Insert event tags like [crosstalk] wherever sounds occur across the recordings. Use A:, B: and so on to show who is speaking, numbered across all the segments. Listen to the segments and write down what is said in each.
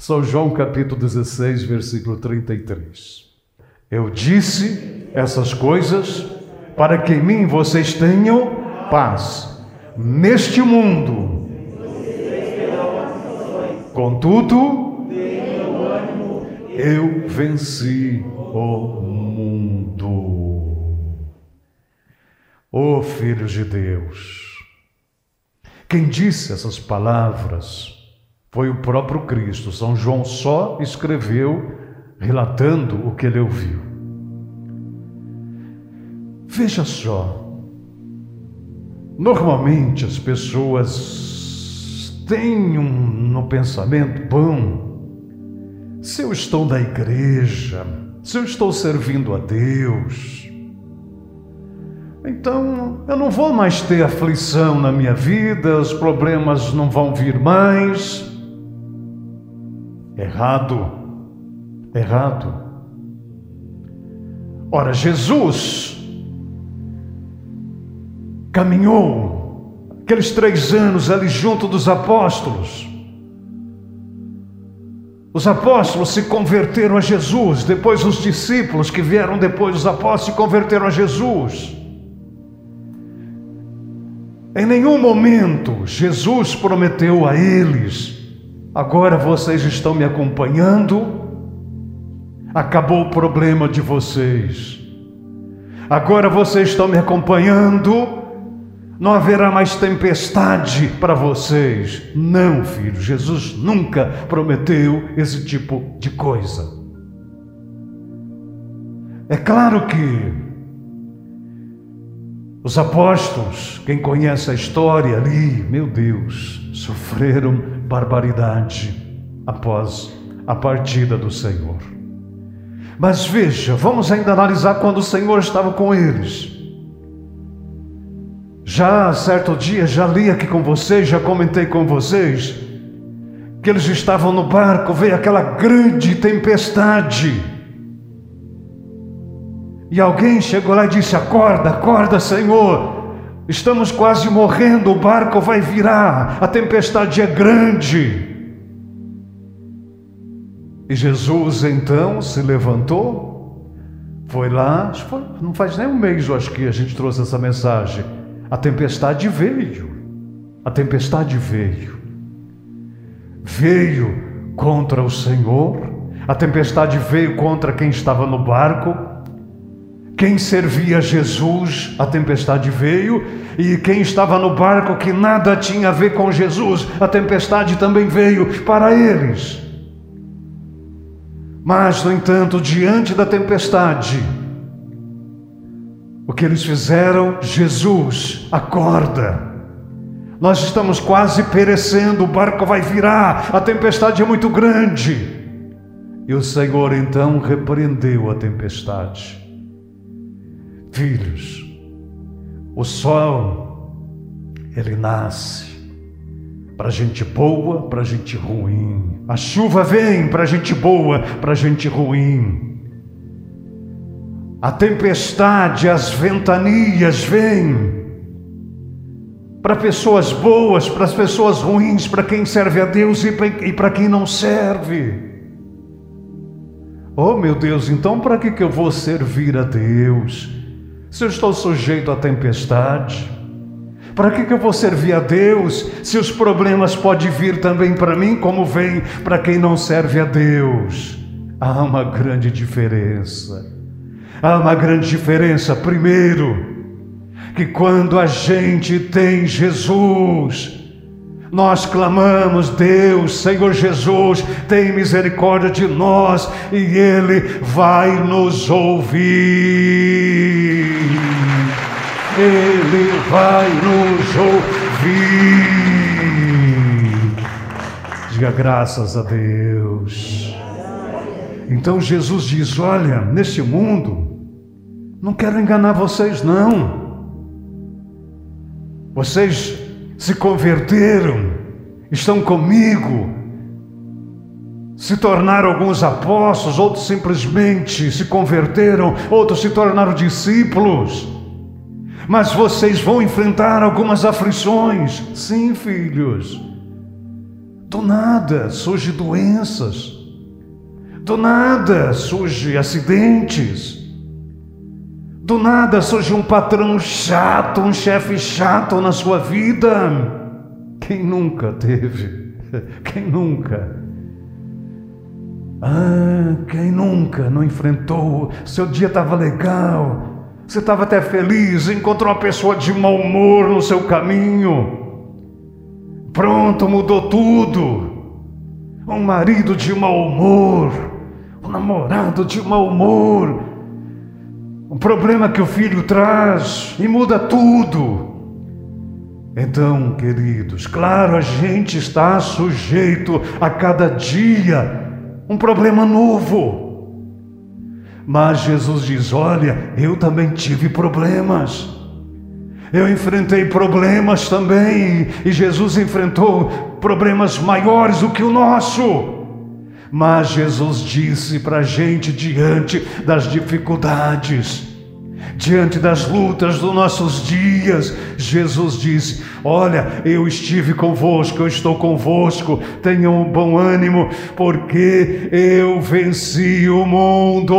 A: São João capítulo 16, versículo 33. Eu disse essas coisas para que em mim vocês tenham paz. Neste mundo. Contudo, eu venci o mundo. Oh, filhos de Deus. Quem disse essas palavras foi o próprio Cristo. São João só escreveu relatando o que ele ouviu. Veja só, normalmente as pessoas têm um, no pensamento, bom, se eu estou na igreja, se eu estou servindo a Deus, então eu não vou mais ter aflição na minha vida, os problemas não vão vir mais. Errado, errado. Ora, Jesus caminhou aqueles três anos ali junto dos apóstolos. Os apóstolos se converteram a Jesus, depois os discípulos que vieram depois dos apóstolos se converteram a Jesus. Em nenhum momento Jesus prometeu a eles: agora vocês estão me acompanhando, acabou o problema de vocês. Agora vocês estão me acompanhando, não haverá mais tempestade para vocês. Não, filho, Jesus nunca prometeu esse tipo de coisa. É claro que os apóstolos, quem conhece a história ali, meu Deus, sofreram barbaridade após a partida do Senhor. Mas veja, vamos ainda analisar quando o Senhor estava com eles. Já certo dia, já li aqui com vocês, já comentei com vocês, que eles estavam no barco, veio aquela grande tempestade. E alguém chegou lá e disse: Acorda, acorda, Senhor. Estamos quase morrendo, o barco vai virar, a tempestade é grande. E Jesus então se levantou, foi lá, foi, não faz nem um mês, eu acho que a gente trouxe essa mensagem. A tempestade veio, a tempestade veio, veio contra o Senhor, a tempestade veio contra quem estava no barco, quem servia Jesus, a tempestade veio, e quem estava no barco que nada tinha a ver com Jesus, a tempestade também veio para eles. Mas, no entanto, diante da tempestade, o que eles fizeram? Jesus, acorda. Nós estamos quase perecendo, o barco vai virar, a tempestade é muito grande. E o Senhor então repreendeu a tempestade. Filhos, o sol, ele nasce para gente boa, para gente ruim. A chuva vem para gente boa, para gente ruim. A tempestade, as ventanias vêm para pessoas boas, para as pessoas ruins, para quem serve a Deus e para quem não serve. Oh meu Deus, então para que, que eu vou servir a Deus? Se eu estou sujeito à tempestade? Para que, que eu vou servir a Deus se os problemas podem vir também para mim, como vem para quem não serve a Deus? Há uma grande diferença. Há uma grande diferença. Primeiro, que quando a gente tem Jesus, nós clamamos, Deus, Senhor Jesus, tem misericórdia de nós e Ele vai nos ouvir. Ele vai nos ouvir. Diga graças a Deus. Então Jesus diz: Olha, neste mundo, não quero enganar vocês, não. Vocês se converteram, estão comigo, se tornaram alguns apóstolos, outros simplesmente se converteram, outros se tornaram discípulos. Mas vocês vão enfrentar algumas aflições, sim, filhos. Do nada surgem doenças. Do nada surgem acidentes. Do nada surge um patrão chato, um chefe chato na sua vida. Quem nunca teve? [laughs] Quem nunca? Ah, quem nunca não enfrentou? Seu dia estava legal, você estava até feliz, encontrou uma pessoa de mau humor no seu caminho. Pronto, mudou tudo. Um marido de mau humor, um namorado de mau humor, um problema que o filho traz e muda tudo. Então, queridos, claro, a gente está sujeito a cada dia um problema novo. Mas Jesus diz: Olha, eu também tive problemas. Eu enfrentei problemas também, e Jesus enfrentou problemas maiores do que o nosso. Mas Jesus disse para a gente, diante das dificuldades, diante das lutas dos nossos dias, Jesus disse: Olha, eu estive convosco, eu estou convosco, tenham um bom ânimo, porque eu venci o mundo.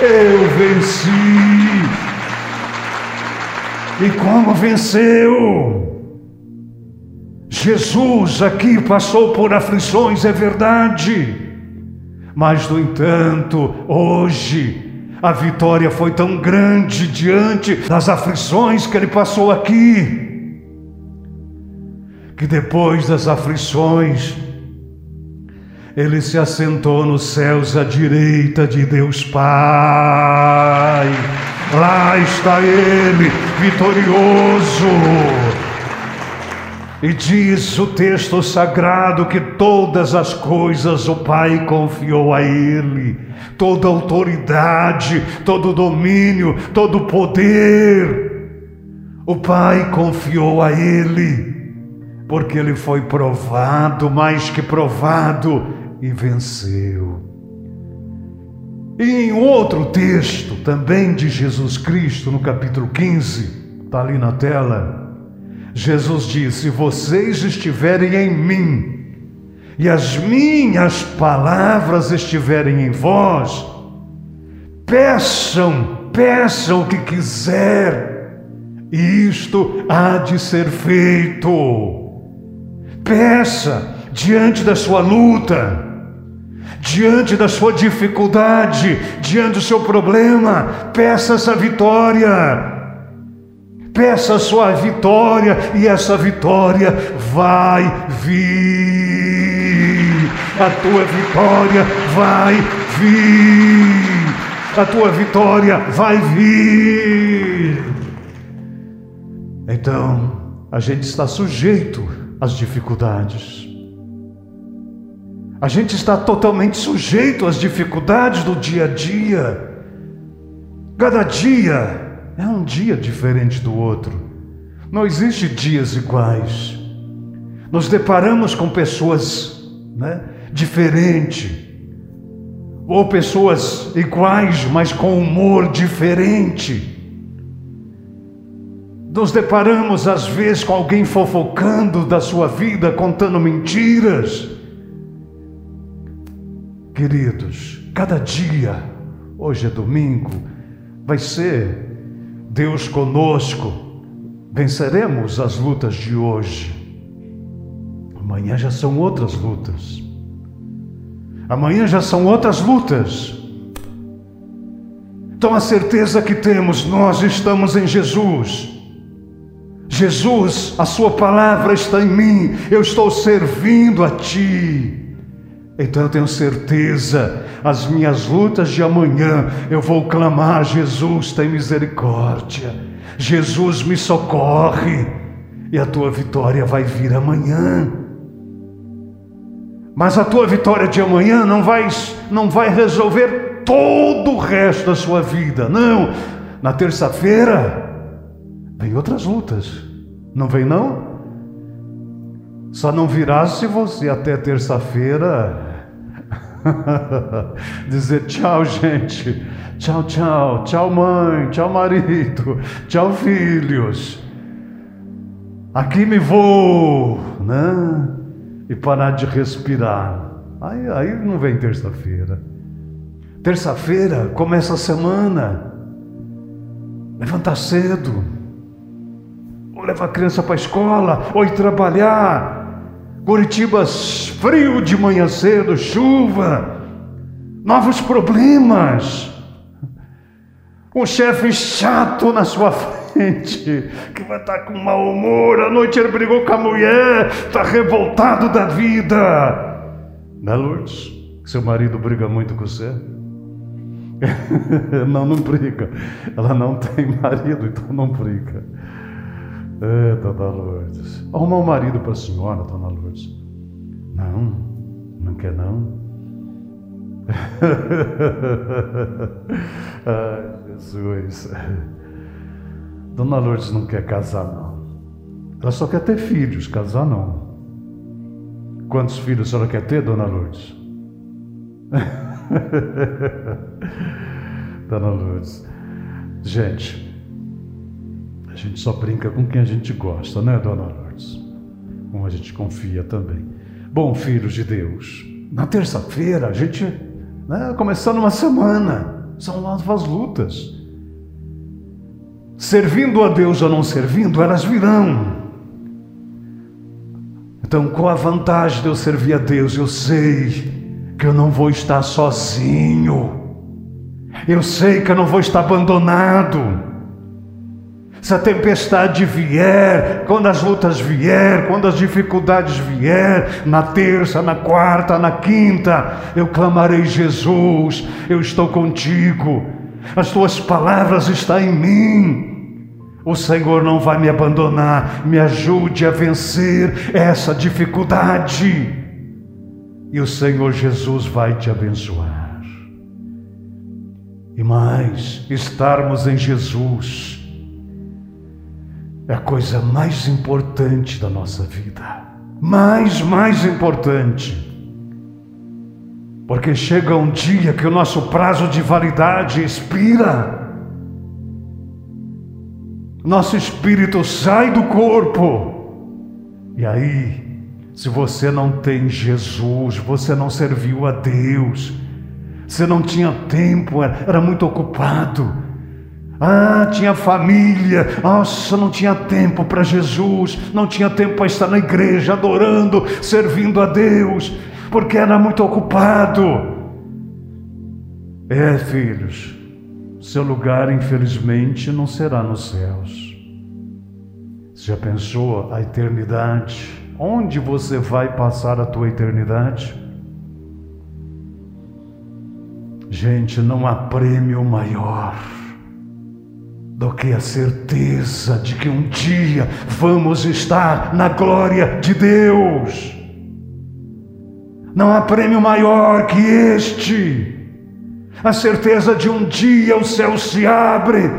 A: Eu venci. E como venceu? Jesus aqui passou por aflições, é verdade. Mas, no entanto, hoje, a vitória foi tão grande diante das aflições que ele passou aqui, que depois das aflições, ele se assentou nos céus à direita de Deus Pai. Lá está ele, vitorioso. E diz o texto sagrado que todas as coisas o Pai confiou a Ele, toda autoridade, todo domínio, todo poder. O Pai confiou a Ele, porque Ele foi provado, mais que provado, e venceu. E em outro texto, também de Jesus Cristo, no capítulo 15, está ali na tela, Jesus disse: Se vocês estiverem em mim, e as minhas palavras estiverem em vós, peçam, peçam o que quiser, isto há de ser feito. Peça diante da sua luta, diante da sua dificuldade, diante do seu problema, peça essa vitória. Peça a sua vitória e essa vitória vai vir. A tua vitória vai vir. A tua vitória vai vir. Então, a gente está sujeito às dificuldades. A gente está totalmente sujeito às dificuldades do dia a dia. Cada dia é um dia diferente do outro. Não existe dias iguais. Nos deparamos com pessoas né, diferentes, ou pessoas iguais, mas com humor diferente. Nos deparamos às vezes com alguém fofocando da sua vida, contando mentiras Queridos, cada dia, hoje é domingo, vai ser Deus conosco, venceremos as lutas de hoje. Amanhã já são outras lutas. Amanhã já são outras lutas. Então a certeza que temos, nós estamos em Jesus. Jesus, a Sua palavra está em mim, eu estou servindo a Ti. Então eu tenho certeza, as minhas lutas de amanhã, eu vou clamar: Jesus, tem misericórdia, Jesus me socorre, e a tua vitória vai vir amanhã. Mas a tua vitória de amanhã não vai, não vai resolver todo o resto da sua vida, não. Na terça-feira, vem outras lutas, não vem não? Só não virá se você até terça-feira [laughs] dizer tchau, gente. Tchau, tchau. Tchau, mãe. Tchau, marido. Tchau, filhos. aqui me vou, né? E parar de respirar. Aí, aí não vem terça-feira. Terça-feira começa a semana. Levantar cedo. Ou levar a criança para a escola, ou ir trabalhar. Curitiba frio de manhã cedo, chuva, novos problemas. Um chefe chato na sua [laughs] frente, que vai estar com mau humor. À noite ele brigou com a mulher, está revoltado da vida. Não é, Lourdes? Seu marido briga muito com você? [laughs] não, não briga. Ela não tem marido, então não briga. É, Dona Lourdes. Arrumar um marido para a senhora, Dona Lourdes. Não, não quer não. [laughs] Ai, Jesus. Dona Lourdes não quer casar, não. Ela só quer ter filhos, casar não. Quantos filhos a senhora quer ter, Dona Lourdes? [laughs] Dona Lourdes. Gente, a gente só brinca com quem a gente gosta, né, Dona Lourdes? Como a gente confia também. Bom, filhos de Deus, na terça-feira a gente, né, começando uma semana, são novas lutas. Servindo a Deus ou não servindo, elas virão. Então, qual a vantagem de eu servir a Deus? Eu sei que eu não vou estar sozinho. Eu sei que eu não vou estar abandonado. Se a tempestade vier, quando as lutas vier, quando as dificuldades vier, na terça, na quarta, na quinta, eu clamarei Jesus, eu estou contigo. As tuas palavras estão em mim. O Senhor não vai me abandonar, me ajude a vencer essa dificuldade. E o Senhor Jesus vai te abençoar. E mais, estarmos em Jesus é a coisa mais importante da nossa vida. Mais, mais importante. Porque chega um dia que o nosso prazo de validade expira nosso espírito sai do corpo. E aí, se você não tem Jesus, você não serviu a Deus, você não tinha tempo, era muito ocupado. Ah, tinha família, nossa, não tinha tempo para Jesus, não tinha tempo para estar na igreja adorando, servindo a Deus, porque era muito ocupado. É, filhos, seu lugar, infelizmente, não será nos céus. Você já pensou a eternidade? Onde você vai passar a tua eternidade? Gente, não há prêmio maior do que a certeza de que um dia vamos estar na glória de Deus. Não há prêmio maior que este a certeza de um dia o céu se abre,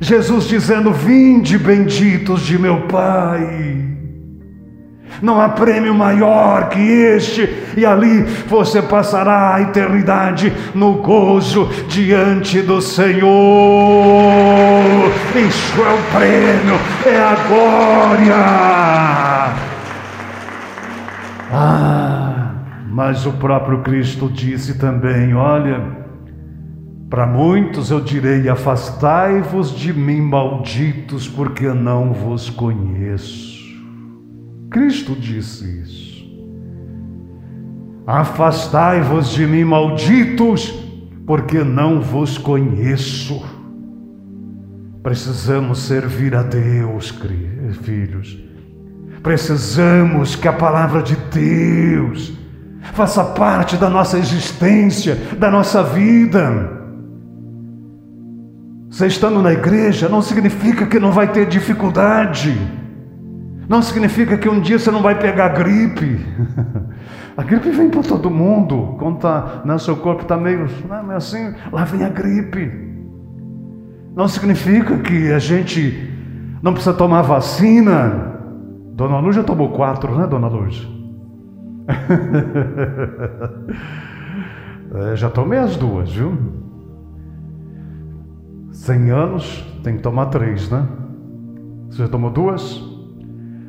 A: Jesus dizendo: Vinde, benditos de meu Pai. Não há prêmio maior que este, e ali você passará a eternidade no gozo diante do Senhor. Isso é o prêmio, é a glória. Ah, mas o próprio Cristo disse também: Olha, para muitos eu direi: Afastai-vos de mim, malditos, porque eu não vos conheço. Cristo disse isso. Afastai-vos de mim, malditos, porque não vos conheço. Precisamos servir a Deus, filhos. Precisamos que a palavra de Deus faça parte da nossa existência, da nossa vida. Você estando na igreja não significa que não vai ter dificuldade. Não significa que um dia você não vai pegar gripe. [laughs] A gripe vem para todo mundo. Quando tá, né, seu corpo está meio, né, meio assim, lá vem a gripe. Não significa que a gente não precisa tomar vacina. Dona Luz já tomou quatro, né, Dona Luz? [laughs] é, já tomei as duas, viu? 100 anos, tem que tomar três, né? Você já tomou duas?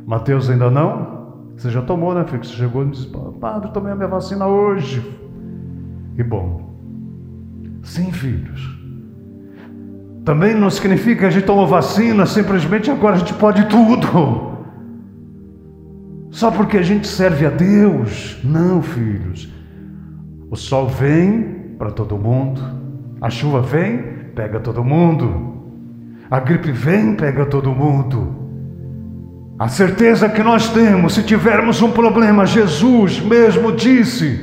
A: Mateus ainda não? Você já tomou, né, filho? Você chegou e disse, padre, tomei a minha vacina hoje. Que bom. Sim, filhos. Também não significa que a gente tomou vacina, simplesmente agora a gente pode tudo. Só porque a gente serve a Deus. Não, filhos. O sol vem para todo mundo, a chuva vem, pega todo mundo, a gripe vem, pega todo mundo. A certeza que nós temos, se tivermos um problema, Jesus mesmo disse: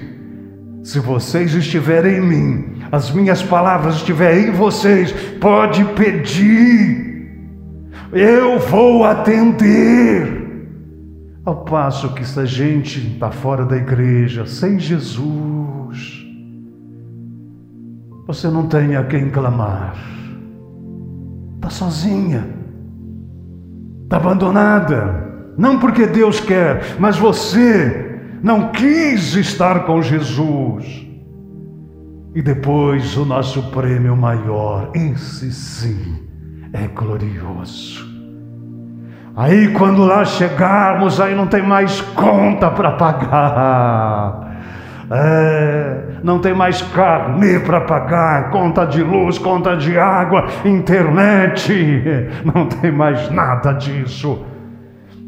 A: se vocês estiverem em mim, as minhas palavras estiverem em vocês, pode pedir, eu vou atender. Ao passo que se a gente está fora da igreja, sem Jesus, você não tem a quem clamar, está sozinha está abandonada. Não porque Deus quer, mas você não quis estar com Jesus. E depois o nosso prêmio maior, esse sim, é glorioso. Aí quando lá chegarmos, aí não tem mais conta para pagar. É, não tem mais carne para pagar, conta de luz, conta de água, internet, [laughs] não tem mais nada disso.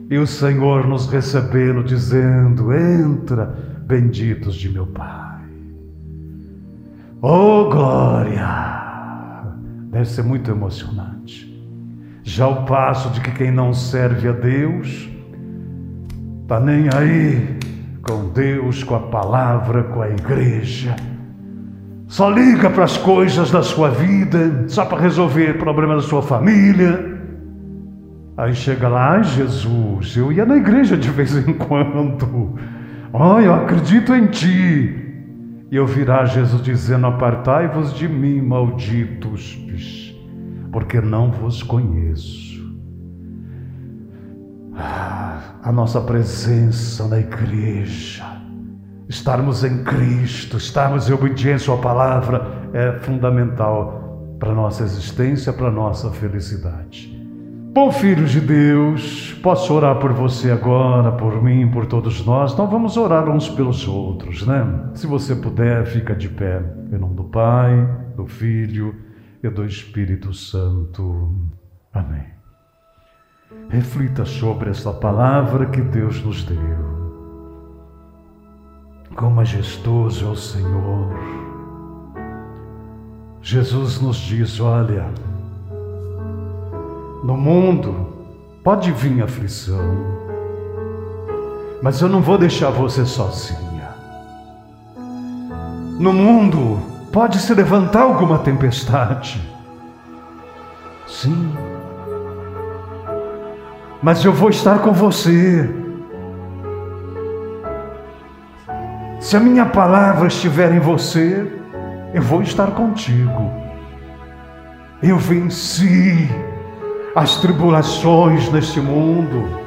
A: E o Senhor nos recebendo, dizendo: Entra, benditos de meu Pai. Oh glória! Deve ser muito emocionante. Já o passo de que quem não serve a Deus, está nem aí com Deus, com a palavra, com a igreja. Só liga para as coisas da sua vida, só para resolver problemas da sua família. Aí chega lá, Jesus, eu ia na igreja de vez em quando. Oh, eu acredito em ti. E eu virá Jesus dizendo: Apartai-vos de mim, malditos, porque não vos conheço. A nossa presença na igreja, estarmos em Cristo, estarmos em obediência à palavra é fundamental para nossa existência, para nossa felicidade. Bom, filhos de Deus, posso orar por você agora, por mim, por todos nós. Então vamos orar uns pelos outros, né? Se você puder, fica de pé. Em nome do Pai, do Filho e do Espírito Santo. Amém. Reflita sobre essa palavra que Deus nos deu. Quão majestoso é o Senhor. Jesus nos diz: olha, no mundo pode vir aflição, mas eu não vou deixar você sozinha. No mundo pode se levantar alguma tempestade. Sim, mas eu vou estar com você. Se a minha palavra estiver em você, eu vou estar contigo. Eu venci as tribulações neste mundo,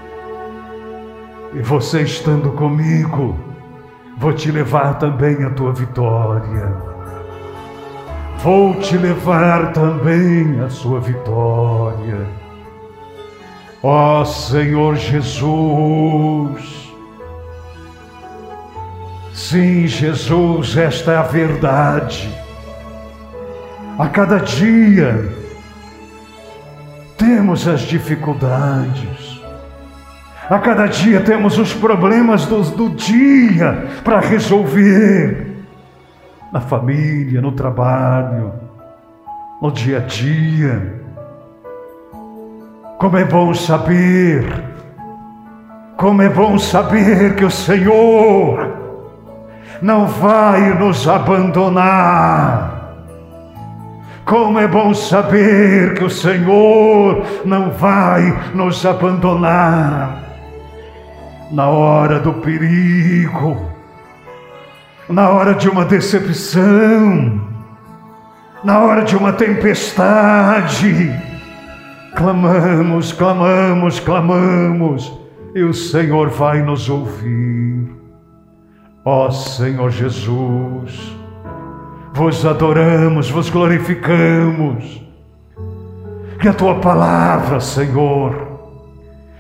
A: e você estando comigo, vou te levar também à tua vitória. Vou te levar também à sua vitória. Ó Senhor Jesus. Sim, Jesus, esta é a verdade. A cada dia temos as dificuldades. A cada dia temos os problemas do, do dia para resolver. Na família, no trabalho, no dia a dia. Como é bom saber, como é bom saber que o Senhor não vai nos abandonar. Como é bom saber que o Senhor não vai nos abandonar na hora do perigo, na hora de uma decepção, na hora de uma tempestade Clamamos, clamamos, clamamos, e o Senhor vai nos ouvir. Ó Senhor Jesus, vos adoramos, vos glorificamos. Que a tua palavra, Senhor,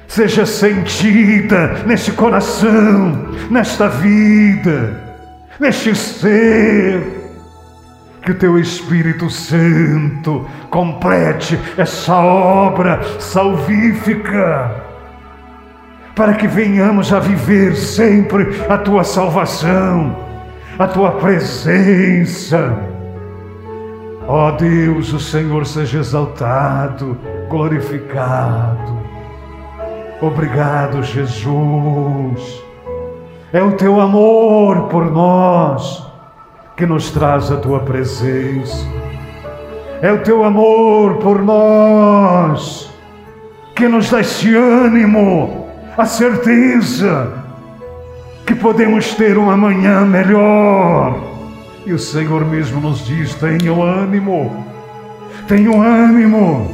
A: seja sentida neste coração, nesta vida, neste ser. Que o teu Espírito Santo complete essa obra salvífica, para que venhamos a viver sempre a tua salvação, a tua presença. Ó Deus, o Senhor seja exaltado, glorificado. Obrigado, Jesus. É o teu amor por nós que nos traz a tua presença. É o teu amor por nós que nos dá esse ânimo, a certeza que podemos ter uma manhã melhor. E o Senhor mesmo nos diz: tenham ânimo, tenham ânimo,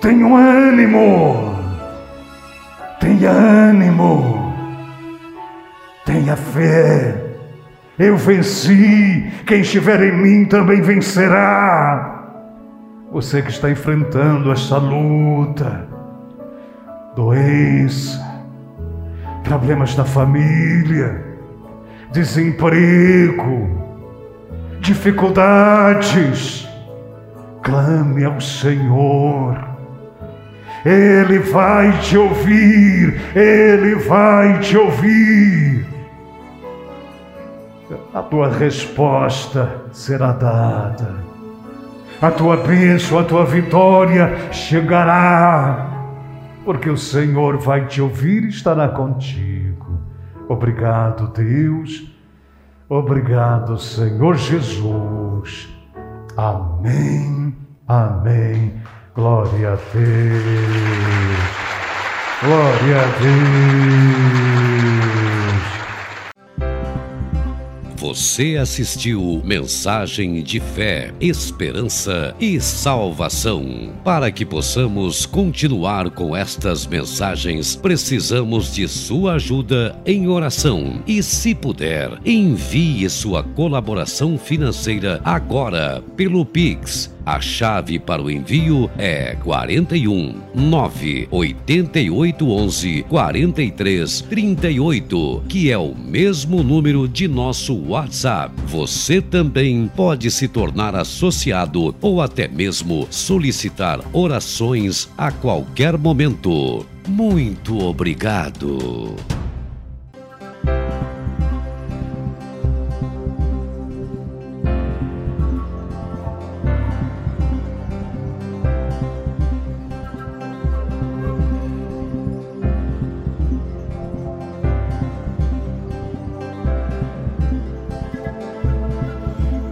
A: tenham ânimo, tenha ânimo, tenha fé. Eu venci, quem estiver em mim também vencerá. Você que está enfrentando essa luta, doença, problemas na família, desemprego, dificuldades, clame ao Senhor. Ele vai te ouvir, Ele vai te ouvir a tua resposta será dada. A tua bênção, a tua vitória chegará, porque o Senhor vai te ouvir e estará contigo. Obrigado, Deus. Obrigado, Senhor Jesus. Amém. Amém. Glória a Deus. Glória a Deus.
B: Você assistiu Mensagem de Fé, Esperança e Salvação. Para que possamos continuar com estas mensagens, precisamos de sua ajuda em oração. E se puder, envie sua colaboração financeira agora pelo Pix a chave para o envio é 41 9 88 11 43 38, que é o mesmo número de nosso WhatsApp. Você também pode se tornar associado ou até mesmo solicitar orações a qualquer momento. Muito obrigado.